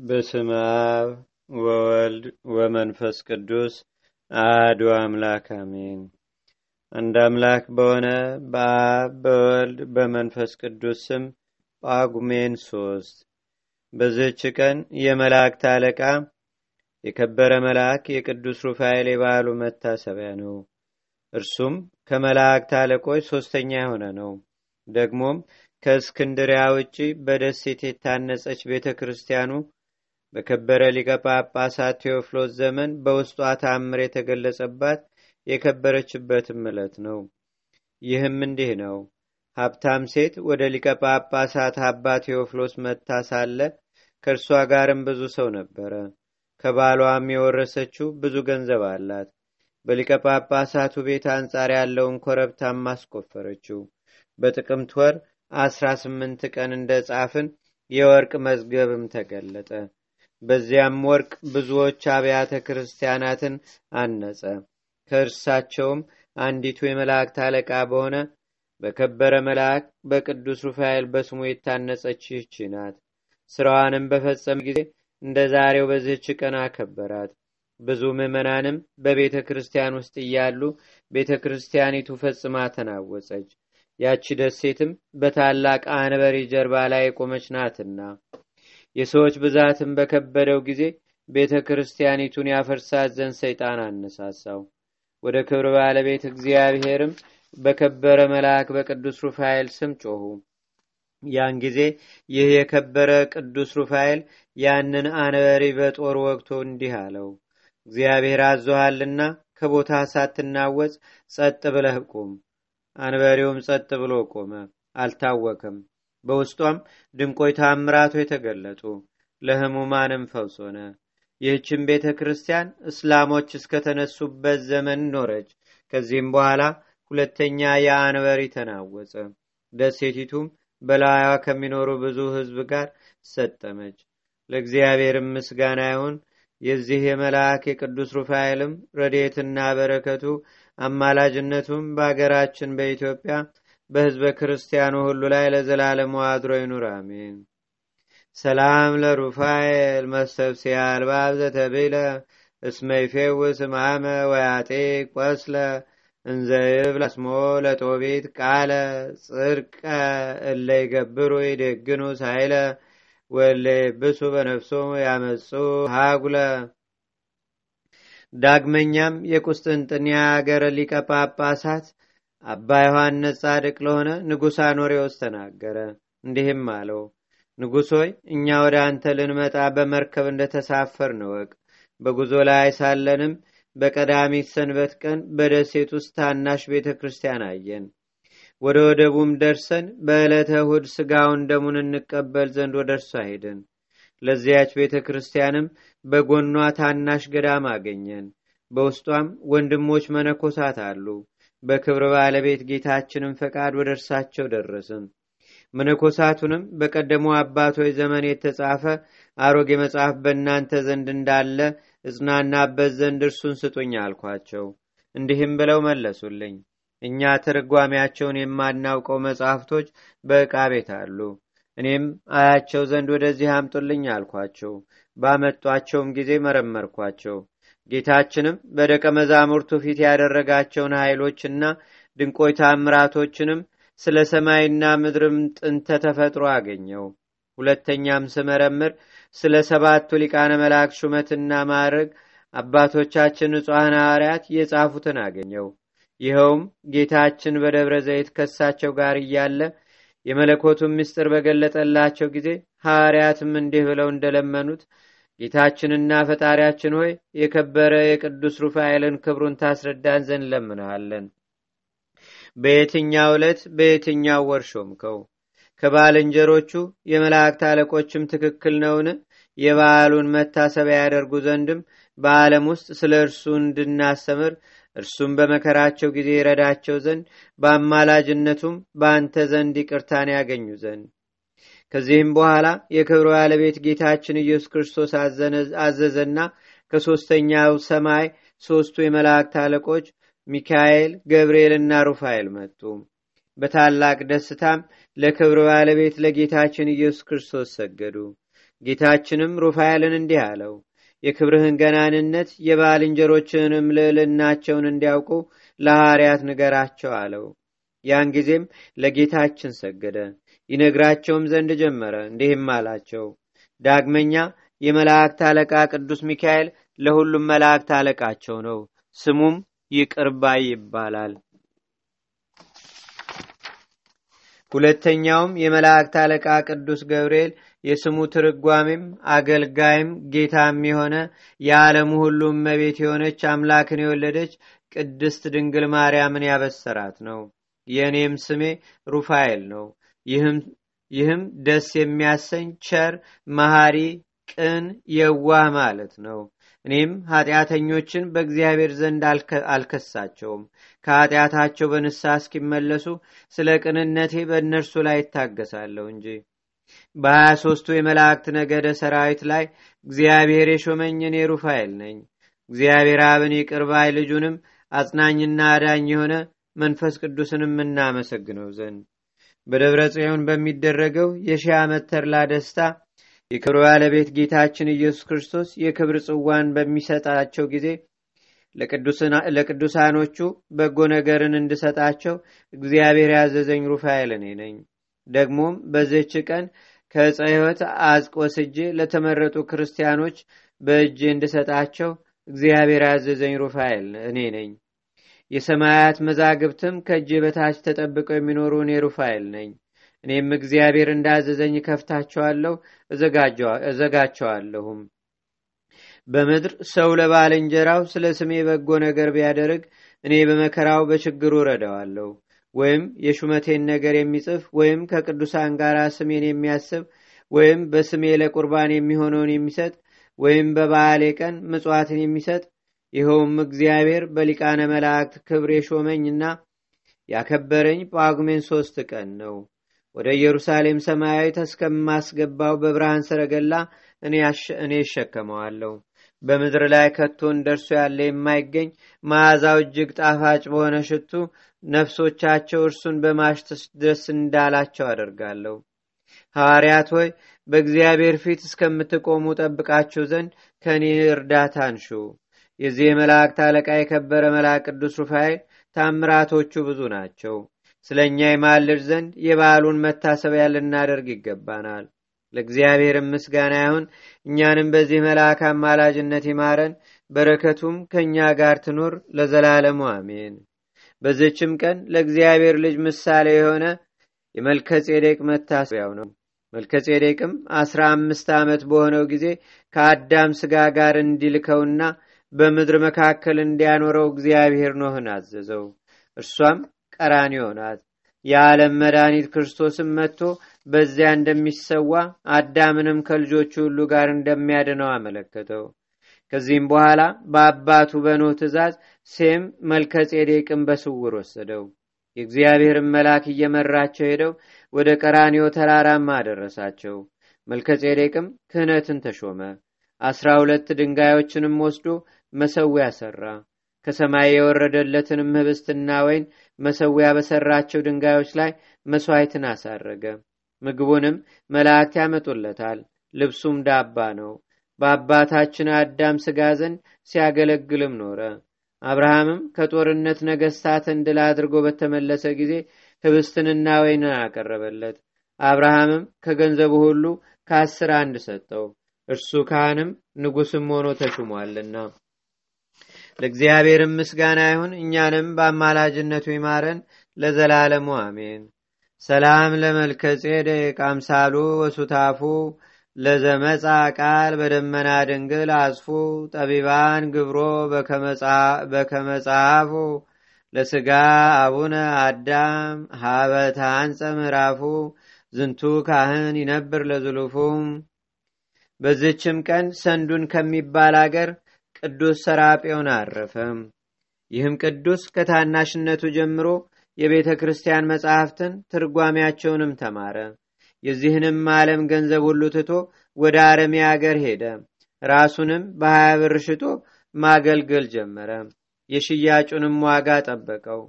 በስም አብ ወወልድ ወመንፈስ ቅዱስ አህዱ አምላክ አሜን። አንድ አምላክ በሆነ በአብ በወልድ በመንፈስ ቅዱስ ስም ጳጉሜን ሶስት በዝህች ቀን የመላእክት አለቃ የከበረ መልአክ የቅዱስ ሩፋኤል የበዓሉ መታሰቢያ ነው። እርሱም ከመላእክት አለቆች ሶስተኛ የሆነ ነው። ደግሞም ከእስክንድሪያ ውጪ በደሴት የታነጸች ቤተ ክርስቲያኑ በከበረ ሊቀ ጳጳሳት ቴዎፍሎስ ዘመን በውስጧ ታምር የተገለጸባት የከበረችበትም ዕለት ነው። ይህም እንዲህ ነው። ሀብታም ሴት ወደ ሊቀ ጳጳሳት አባ ቴዎፍሎስ መጥታ ሳለ ከእርሷ ጋርም ብዙ ሰው ነበረ። ከባሏም የወረሰችው ብዙ ገንዘብ አላት። በሊቀ ጳጳሳቱ ቤት አንጻር ያለውን ኮረብታም አስቆፈረችው። በጥቅምት ወር አስራ ስምንት ቀን እንደ ጻፍን የወርቅ መዝገብም ተገለጠ። በዚያም ወርቅ ብዙዎች አብያተ ክርስቲያናትን አነጸ። ከእርሳቸውም አንዲቱ የመላእክት አለቃ በሆነ በከበረ መልአክ በቅዱስ ሩፋኤል በስሙ የታነጸች ይህች ናት። ስራዋንም በፈጸመ ጊዜ እንደ ዛሬው በዚህች ቀን አከበራት። ብዙ ምዕመናንም በቤተ ክርስቲያን ውስጥ እያሉ ቤተ ክርስቲያኒቱ ፈጽማ ተናወጸች። ያቺ ደሴትም በታላቅ አንበሪ ጀርባ ላይ የቆመች ናትና የሰዎች ብዛትም በከበደው ጊዜ ቤተ ክርስቲያኒቱን ያፈርሳት ዘንድ ሰይጣን አነሳሳው። ወደ ክብር ባለቤት እግዚአብሔርም በከበረ መልአክ በቅዱስ ሩፋኤል ስም ጮኹ። ያን ጊዜ ይህ የከበረ ቅዱስ ሩፋኤል ያንን አንበሪ በጦር ወግቶ እንዲህ አለው፣ እግዚአብሔር አዞሃልና ከቦታ ሳትናወጽ ጸጥ ብለህ ቁም። አንበሪውም ጸጥ ብሎ ቆመ፣ አልታወከም። በውስጧም ድንቆይ ታምራቶ የተገለጡ ለህሙማንም ፈውስ ሆነ። ይህችን ቤተ ክርስቲያን እስላሞች እስከተነሱበት ዘመን ኖረች። ከዚህም በኋላ ሁለተኛ የአንበሪ ተናወጸ። ደሴቲቱም በላዩዋ ከሚኖሩ ብዙ ህዝብ ጋር ሰጠመች። ለእግዚአብሔርም ምስጋና ይሁን። የዚህ የመልአክ የቅዱስ ሩፋኤልም ረድኤትና በረከቱ አማላጅነቱም በአገራችን በኢትዮጵያ በህዝበ ክርስቲያኑ ሁሉ ላይ ለዘላለሙ አድሮ ይኑር፣ አሜን። ሰላም ለሩፋኤል መስተብሲያ አልባብ ዘተቤለ እስመ ይፌውስ ማመ ወያጤቅ ቆስለ እንዘይብል አስሞ ለጦቢት ቃለ ጽድቀ እለ ይገብሩ ይደግኑ ሳይለ ወለ ብሱ በነፍሶ ያመፁ ሃጉለ ዳግመኛም የቁስጥንጥንያ አገረ ሊቀ ጳጳሳት አባ ዮሐንስ ጻድቅ ለሆነ ንጉሥ አኖሬዎስ ተናገረ። እንዲህም አለው፣ ንጉሥ ሆይ እኛ ወደ አንተ ልንመጣ በመርከብ እንደተሳፈር ንወቅ። በጉዞ ላይ ሳለንም በቀዳሚት ሰንበት ቀን በደሴት ውስጥ ታናሽ ቤተ ክርስቲያን አየን። ወደ ወደቡም ደርሰን በዕለተ እሁድ ሥጋውን ደሙን እንቀበል ዘንድ ወደ እርሷ ሄድን። ለዚያች ቤተ ክርስቲያንም በጎኗ ታናሽ ገዳም አገኘን። በውስጧም ወንድሞች መነኮሳት አሉ። በክብር ባለቤት ጌታችንም ፈቃድ ወደ እርሳቸው ደረስን። መነኮሳቱንም በቀደሙ አባቶች ዘመን የተጻፈ አሮጌ መጽሐፍ በእናንተ ዘንድ እንዳለ እጽናናበት ዘንድ እርሱን ስጡኝ አልኳቸው። እንዲህም ብለው መለሱልኝ፣ እኛ ትርጓሜያቸውን የማናውቀው መጽሐፍቶች በዕቃ ቤት አሉ። እኔም አያቸው ዘንድ ወደዚህ አምጡልኝ አልኳቸው። ባመጧቸውም ጊዜ መረመርኳቸው። ጌታችንም በደቀ መዛሙርቱ ፊት ያደረጋቸውን ኃይሎችና ድንቆይ ታምራቶችንም ስለ ሰማይና ምድርም ጥንተ ተፈጥሮ አገኘው። ሁለተኛም ስመረምር ስለ ሰባቱ ሊቃነ መላእክት ሹመትና ማዕረግ አባቶቻችን ንጹሐን ሐዋርያት የጻፉትን አገኘው። ይኸውም ጌታችን በደብረ ዘይት ከሳቸው ጋር እያለ የመለኮቱን ምስጢር በገለጠላቸው ጊዜ ሐዋርያትም እንዲህ ብለው እንደለመኑት ጌታችንና ፈጣሪያችን ሆይ የከበረ የቅዱስ ሩፋኤልን ክብሩን ታስረዳን ዘንድ ለምንሃለን። በየትኛው ዕለት በየትኛው ወር ሾምከው? ከባልንጀሮቹ የመላእክት አለቆችም ትክክል ነውን? የበዓሉን መታሰቢያ ያደርጉ ዘንድም በዓለም ውስጥ ስለ እርሱ እንድናስተምር እርሱም በመከራቸው ጊዜ ይረዳቸው ዘንድ በአማላጅነቱም በአንተ ዘንድ ይቅርታን ያገኙ ዘንድ ከዚህም በኋላ የክብር ባለቤት ጌታችን ኢየሱስ ክርስቶስ አዘዘና ከሦስተኛው ሰማይ ሦስቱ የመላእክት አለቆች ሚካኤል፣ ገብርኤልና ሩፋኤል መጡ። በታላቅ ደስታም ለክብር ባለቤት ለጌታችን ኢየሱስ ክርስቶስ ሰገዱ። ጌታችንም ሩፋኤልን እንዲህ አለው የክብርህን ገናንነት የባልንጀሮችህንም ልዕልናቸውን እንዲያውቁ ለሐዋርያት ንገራቸው አለው ያን ጊዜም ለጌታችን ሰገደ ይነግራቸውም ዘንድ ጀመረ። እንዲህም አላቸው ዳግመኛ የመላእክት አለቃ ቅዱስ ሚካኤል ለሁሉም መላእክት አለቃቸው ነው። ስሙም ይቅርባይ ይባላል። ሁለተኛውም የመላእክት አለቃ ቅዱስ ገብርኤል የስሙ ትርጓሜም አገልጋይም ጌታም የሆነ የዓለሙ ሁሉ እመቤት የሆነች አምላክን የወለደች ቅድስት ድንግል ማርያምን ያበሰራት ነው። የእኔም ስሜ ሩፋኤል ነው ይህም ደስ የሚያሰኝ ቸር መሐሪ ቅን የዋህ ማለት ነው። እኔም ኃጢአተኞችን በእግዚአብሔር ዘንድ አልከሳቸውም። ከኃጢአታቸው በንሳ እስኪመለሱ ስለ ቅንነቴ በእነርሱ ላይ ይታገሳለሁ እንጂ። በሀያ ሶስቱ የመላእክት ነገደ ሰራዊት ላይ እግዚአብሔር የሾመኝ እኔ ነኝ። እግዚአብሔር አብን ይቅርባይ ልጁንም አጽናኝና አዳኝ የሆነ መንፈስ ቅዱስንም እናመሰግነው ዘንድ በደብረ ጽዮን በሚደረገው የሺህ ዓመት ተርላ ደስታ የክብር ባለቤት ጌታችን ኢየሱስ ክርስቶስ የክብር ጽዋን በሚሰጣቸው ጊዜ ለቅዱሳኖቹ በጎ ነገርን እንድሰጣቸው እግዚአብሔር ያዘዘኝ ሩፋኤል እኔ ነኝ። ደግሞም በዚህች ቀን ከዕፀ ሕይወት አዝቅ ለተመረጡ ክርስቲያኖች በእጄ እንድሰጣቸው እግዚአብሔር ያዘዘኝ ሩፋኤል እኔ ነኝ የሰማያት መዛግብትም ከእጄ በታች ተጠብቀው የሚኖሩ እኔ ሩፋኤል ነኝ። እኔም እግዚአብሔር እንዳዘዘኝ ከፍታቸዋለሁ እዘጋቸዋለሁም። በምድር ሰው ለባልንጀራው ስለ ስሜ በጎ ነገር ቢያደርግ እኔ በመከራው በችግሩ ረዳዋለሁ ወይም የሹመቴን ነገር የሚጽፍ ወይም ከቅዱሳን ጋር ስሜን የሚያስብ ወይም በስሜ ለቁርባን የሚሆነውን የሚሰጥ ወይም በበዓሌ ቀን ምጽዋትን የሚሰጥ ይኸውም እግዚአብሔር በሊቃነ መላእክት ክብር የሾመኝና ያከበረኝ ጳጉሜን ሶስት ቀን ነው። ወደ ኢየሩሳሌም ሰማያዊት እስከማስገባው በብርሃን ሰረገላ እኔ እሸከመዋለሁ። በምድር ላይ ከቶ እንደርሱ ያለ የማይገኝ መዓዛው እጅግ ጣፋጭ በሆነ ሽቱ ነፍሶቻቸው እርሱን በማሽተት ደስ እንዳላቸው አደርጋለሁ። ሐዋርያት ሆይ በእግዚአብሔር ፊት እስከምትቆሙ ጠብቃችሁ ዘንድ ከእኔ እርዳታ አንሹ የዚህ የመላእክት አለቃ የከበረ መልአክ ቅዱስ ሩፋኤል ታምራቶቹ ብዙ ናቸው። ስለ እኛ የማልድ ዘንድ የበዓሉን መታሰቢያ ልናደርግ ይገባናል። ለእግዚአብሔር ምስጋና ይሁን። እኛንም በዚህ መልአክ አማላጅነት ይማረን በረከቱም ከእኛ ጋር ትኑር ለዘላለሙ አሜን። በዘችም ቀን ለእግዚአብሔር ልጅ ምሳሌ የሆነ የመልከጼዴቅ መታሰቢያው ነው። መልከጼዴቅም አስራ አምስት ዓመት በሆነው ጊዜ ከአዳም ስጋ ጋር እንዲልከውና በምድር መካከል እንዲያኖረው እግዚአብሔር ኖህን አዘዘው። እርሷም ቀራንዮ ናት። የዓለም መድኃኒት ክርስቶስም መጥቶ በዚያ እንደሚሰዋ አዳምንም ከልጆቹ ሁሉ ጋር እንደሚያድነው አመለከተው። ከዚህም በኋላ በአባቱ በኖህ ትእዛዝ ሴም መልከጼዴቅን በስውር ወሰደው። የእግዚአብሔርን መልአክ እየመራቸው ሄደው ወደ ቀራኒዮ ተራራማ አደረሳቸው። መልከጼዴቅም ክህነትን ተሾመ። አስራ ሁለት ድንጋዮችንም ወስዶ መሰዊያ ሰራ ከሰማይ የወረደለትንም ህብስትና ወይን መሰዊያ በሰራቸው ድንጋዮች ላይ መስዋዕትን አሳረገ። ምግቡንም መላእክት ያመጡለታል። ልብሱም ዳባ ነው። በአባታችን አዳም ስጋ ዘንድ ሲያገለግልም ኖረ። አብርሃምም ከጦርነት ነገስታትን ድል አድርጎ በተመለሰ ጊዜ ህብስትንና ወይንን አቀረበለት። አብርሃምም ከገንዘቡ ሁሉ ከአስር አንድ ሰጠው። እርሱ ካህንም ንጉስም ሆኖ ተሹሟልና ለእግዚአብሔርም ምስጋና ይሁን እኛንም በአማላጅነቱ ይማረን ለዘላለሙ አሜን። ሰላም ለመልከጼዴቅ አምሳሉ ወሱታፉ ለዘመፃ ቃል በደመና ድንግል አጽፉ ጠቢባን ግብሮ በከመጽሐፉ ለስጋ አቡነ አዳም ሀበታንፀ ምዕራፉ ዝንቱ ካህን ይነብር ለዝሉፉም በዝችም ቀን ሰንዱን ከሚባል አገር ቅዱስ ሰራጴውን አረፈም ይህም ቅዱስ ከታናሽነቱ ጀምሮ የቤተ ክርስቲያን መጻሕፍትን ትርጓሚያቸውንም ተማረ። የዚህንም ዓለም ገንዘብ ሁሉ ትቶ ወደ አረሚ አገር ሄደ። ራሱንም በሀያ ብር ሽጦ ማገልገል ጀመረ። የሽያጩንም ዋጋ ጠበቀው።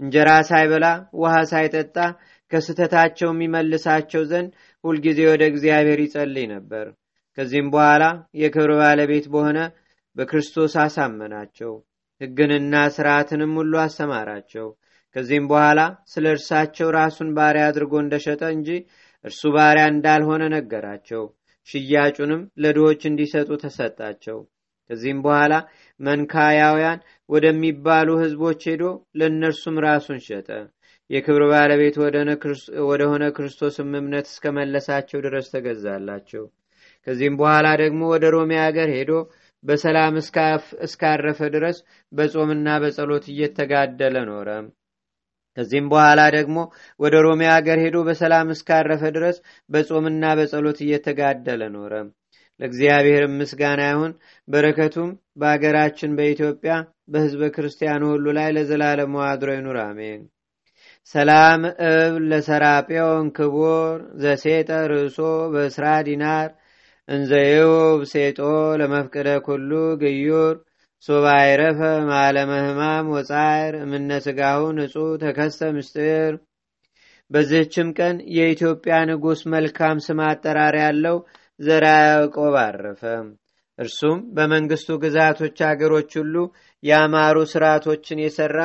እንጀራ ሳይበላ ውሃ ሳይጠጣ ከስተታቸው የሚመልሳቸው ዘንድ ሁልጊዜ ወደ እግዚአብሔር ይጸልይ ነበር። ከዚህም በኋላ የክብር ባለቤት በሆነ በክርስቶስ አሳመናቸው። ሕግንና ስርዓትንም ሁሉ አስተማራቸው። ከዚህም በኋላ ስለ እርሳቸው ራሱን ባሪያ አድርጎ እንደሸጠ እንጂ እርሱ ባሪያ እንዳልሆነ ነገራቸው። ሽያጩንም ለድሆች እንዲሰጡ ተሰጣቸው። ከዚህም በኋላ መንካያውያን ወደሚባሉ ሕዝቦች ሄዶ ለእነርሱም ራሱን ሸጠ። የክብር ባለቤት ወደሆነ ክርስቶስም እምነት እስከመለሳቸው ድረስ ተገዛላቸው። ከዚህም በኋላ ደግሞ ወደ ሮሜ አገር ሄዶ በሰላም እስካረፈ ድረስ በጾምና በጸሎት እየተጋደለ ኖረ። ከዚህም በኋላ ደግሞ ወደ ሮሜ አገር ሄዶ በሰላም እስካረፈ ድረስ በጾምና በጸሎት እየተጋደለ ኖረ። ለእግዚአብሔር ምስጋና ይሁን። በረከቱም በአገራችን በኢትዮጵያ በሕዝበ ክርስቲያኑ ሁሉ ላይ ለዘላለሙ አድሮ ይኑር፣ አሜን። ሰላም እብ ለሰራጴውን ክቡር ዘሴጠ ርእሶ በእስራ ዲናር እንዘይውብ ሴጦ ለመፍቅደ ኩሉ ግዩር ሶባ አይረፈ ማለመ ህማም ወጻይር እምነ ስጋሁ ንጹሕ ተከስተ ምስጢር። በዚህችም ቀን የኢትዮጵያ ንጉሥ መልካም ስም አጠራር ያለው ዘራ ያዕቆብ አረፈ። እርሱም በመንግስቱ ግዛቶች አገሮች ሁሉ ያማሩ ስርዓቶችን የሠራ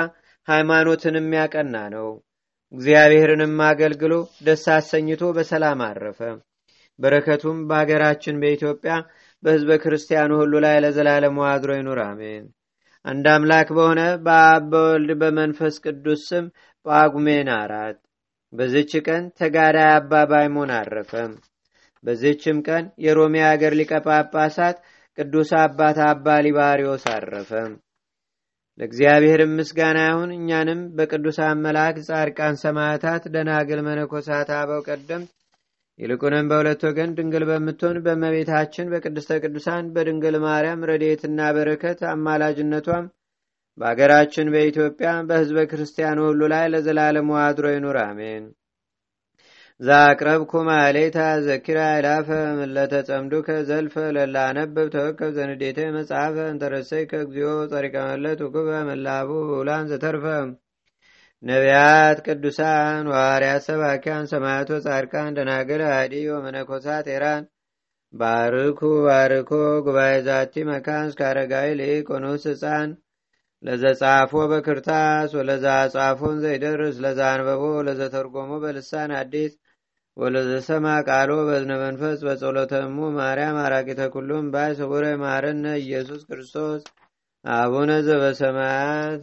ሃይማኖትንም ያቀና ነው። እግዚአብሔርንም አገልግሎ ደስ አሰኝቶ በሰላም አረፈ። በረከቱም በአገራችን በኢትዮጵያ በሕዝበ ክርስቲያኑ ሁሉ ላይ ለዘላለሙ አድሮ ይኑር፣ አሜን። አንድ አምላክ በሆነ በአብ በወልድ በመንፈስ ቅዱስ ስም ጳጉሜን አራት በዚች ቀን ተጋዳይ አባ ባይሞን አረፈ። በዚችም ቀን የሮሜ አገር ሊቀ ጳጳሳት ቅዱስ አባት አባ ሊባሪዮስ አረፈ። ለእግዚአብሔርም ምስጋና ይሁን። እኛንም በቅዱሳን መላእክት፣ ጻድቃን፣ ሰማዕታት፣ ደናግል፣ መነኮሳት፣ አበው ቀደምት ይልቁንም በሁለት ወገን ድንግል በምትሆን በእመቤታችን በቅድስተ ቅዱሳን በድንግል ማርያም ረድኤትና በረከት አማላጅነቷም በአገራችን በኢትዮጵያ በሕዝበ ክርስቲያኑ ሁሉ ላይ ለዘላለሙ አድሮ ይኑር፣ አሜን። ዛቅረብኩ ማሌታ ዘኪራ ይላፈ ምለተጸምዱከ ዘልፈ ለላነብብ ተወከብ ዘንዴተ መጽሐፈ እንተረሰይከ እግዚኦ ጸሪቀ መለት ውክበ መላቡ ውላን ዘተርፈ ነቢያት፣ ቅዱሳን፣ ዋርያት፣ ሰባኪያን፣ ሰማያቶ፣ ጻድቃን፣ ደናገል፣ አዲ ወመነኮሳት ኤራን ባርኩ ባርኮ ጉባኤ ዛቲ መካን እስከ አረጋዊ ልቅ ኑስ ህፃን ለዘጻፎ በክርታስ ወለዛ ጻፎን ዘይደርስ ለዛ አንበቦ ለዘተርጎሞ በልሳን አዲስ ወለዘሰማ ቃሎ በዝነ መንፈስ በጸሎተሙ ማርያም አራቂተ ኩሉም ባይ ስቡረ ማረነ ኢየሱስ ክርስቶስ አቡነ ዘበሰማያት